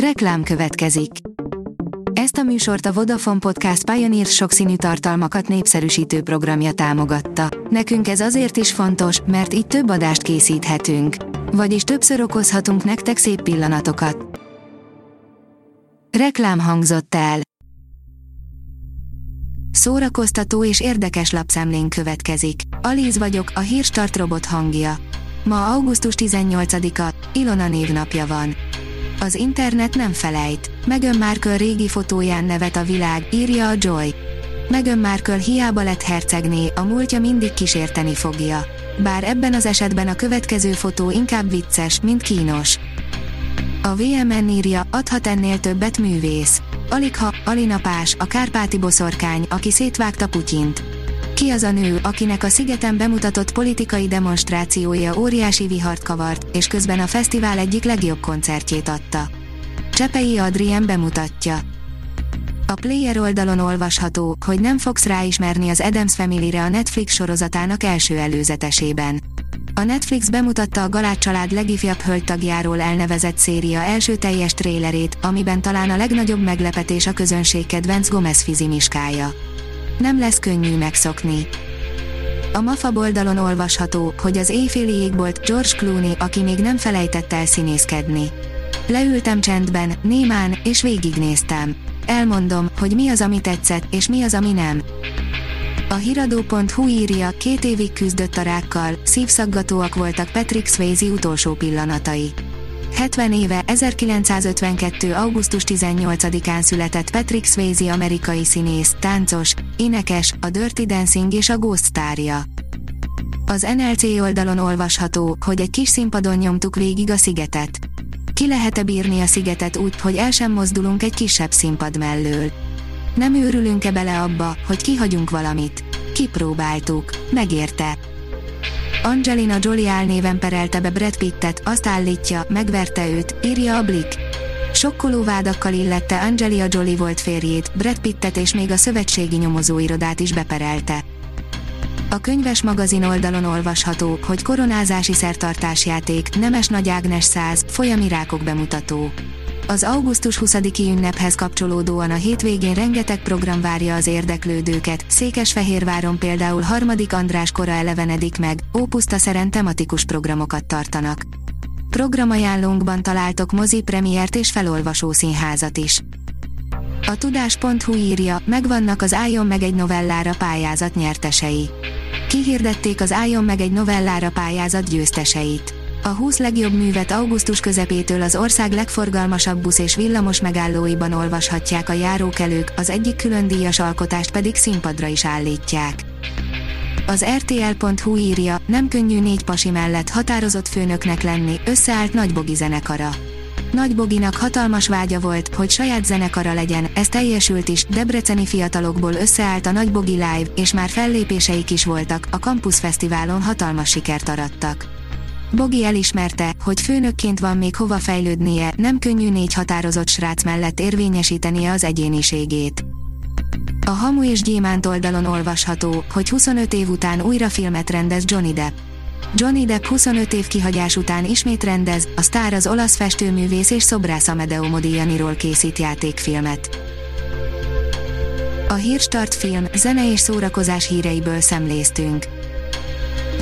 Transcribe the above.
Reklám következik. Ezt a műsort a Vodafone Podcast Pioneer sokszínű tartalmakat népszerűsítő programja támogatta. Nekünk ez azért is fontos, mert így több adást készíthetünk. Vagyis többször okozhatunk nektek szép pillanatokat. Reklám hangzott el. Szórakoztató és érdekes lapszemlén következik. Alíz vagyok, a hírstart robot hangja. Ma augusztus 18-a, Ilona névnapja van. Az internet nem felejt. Meghan Markle régi fotóján nevet a világ, írja a Joy. Meghan Markle hiába lett hercegné, a múltja mindig kísérteni fogja. Bár ebben az esetben a következő fotó inkább vicces, mint kínos. A VMN írja, adhat ennél többet művész. Aligha, Alinapás, a kárpáti boszorkány, aki szétvágta Putyint. Ki az a nő, akinek a szigeten bemutatott politikai demonstrációja óriási vihart kavart, és közben a fesztivál egyik legjobb koncertjét adta. Csepei Adrien bemutatja. A Player oldalon olvasható, hogy nem fogsz ráismerni az Adams Family-re a Netflix sorozatának első előzetesében. A Netflix bemutatta a Galát család legifjabb hölgytagjáról elnevezett széria első teljes trélerét, amiben talán a legnagyobb meglepetés a közönség kedvenc Gomez fizimiskája. Nem lesz könnyű megszokni. A MAFA oldalon olvasható, hogy az éjféli égbolt George Clooney, aki még nem felejtett el színészkedni. Leültem csendben, némán, és végignéztem. Elmondom, hogy mi az, ami tetszett, és mi az, ami nem. A hiradó.hu írja, két évig küzdött a rákkal, szívszaggatóak voltak Patrick Swayze utolsó pillanatai. 70 éve, 1952. augusztus 18-án született Patrick Swayze amerikai színész, táncos, énekes, a Dirty Dancing és a Ghost sztárja. Az NLC oldalon olvasható, hogy egy kis színpadon nyomtuk végig a szigetet. Ki lehet-e bírni a szigetet úgy, hogy el sem mozdulunk egy kisebb színpad mellől? Nem őrülünk-e bele abba, hogy kihagyunk valamit? Kipróbáltuk. Megérte. Angelina Jolie álnéven perelte be Brad Pittet, azt állítja, megverte őt, írja a Blick. Sokkoló vádakkal illette Angelina Jolie volt férjét, Brad Pittet és még a szövetségi nyomozóirodát is beperelte. A könyves magazin oldalon olvasható, hogy koronázási szertartásjáték, Nemes Nagy Ágnes 100, folyami rákok bemutató. Az augusztus 20-i ünnephez kapcsolódóan a hétvégén rengeteg program várja az érdeklődőket, Székesfehérváron például harmadik András kora elevenedik meg, Ópuszta szeren tematikus programokat tartanak. Programajánlónkban találtok mozi premiért és felolvasó színházat is. A tudás.hu írja, megvannak az Álljon meg egy novellára pályázat nyertesei. Kihirdették az Álljon meg egy novellára pályázat győzteseit. A 20 legjobb művet augusztus közepétől az ország legforgalmasabb busz és villamos megállóiban olvashatják a járókelők, az egyik külön díjas alkotást pedig színpadra is állítják. Az RTL.hu írja, nem könnyű négy pasi mellett határozott főnöknek lenni, összeállt Nagybogi zenekara. Nagyboginak hatalmas vágya volt, hogy saját zenekara legyen, ez teljesült is, debreceni fiatalokból összeállt a Nagybogi Live, és már fellépéseik is voltak, a Campus Fesztiválon hatalmas sikert arattak. Bogi elismerte, hogy főnökként van még hova fejlődnie, nem könnyű négy határozott srác mellett érvényesítenie az egyéniségét. A Hamu és Gyémánt oldalon olvasható, hogy 25 év után újra filmet rendez Johnny Depp. Johnny Depp 25 év kihagyás után ismét rendez, a sztár az olasz festőművész és szobrász Amedeo Modiglianiról készít játékfilmet. A Hírstart film, zene és szórakozás híreiből szemléztünk.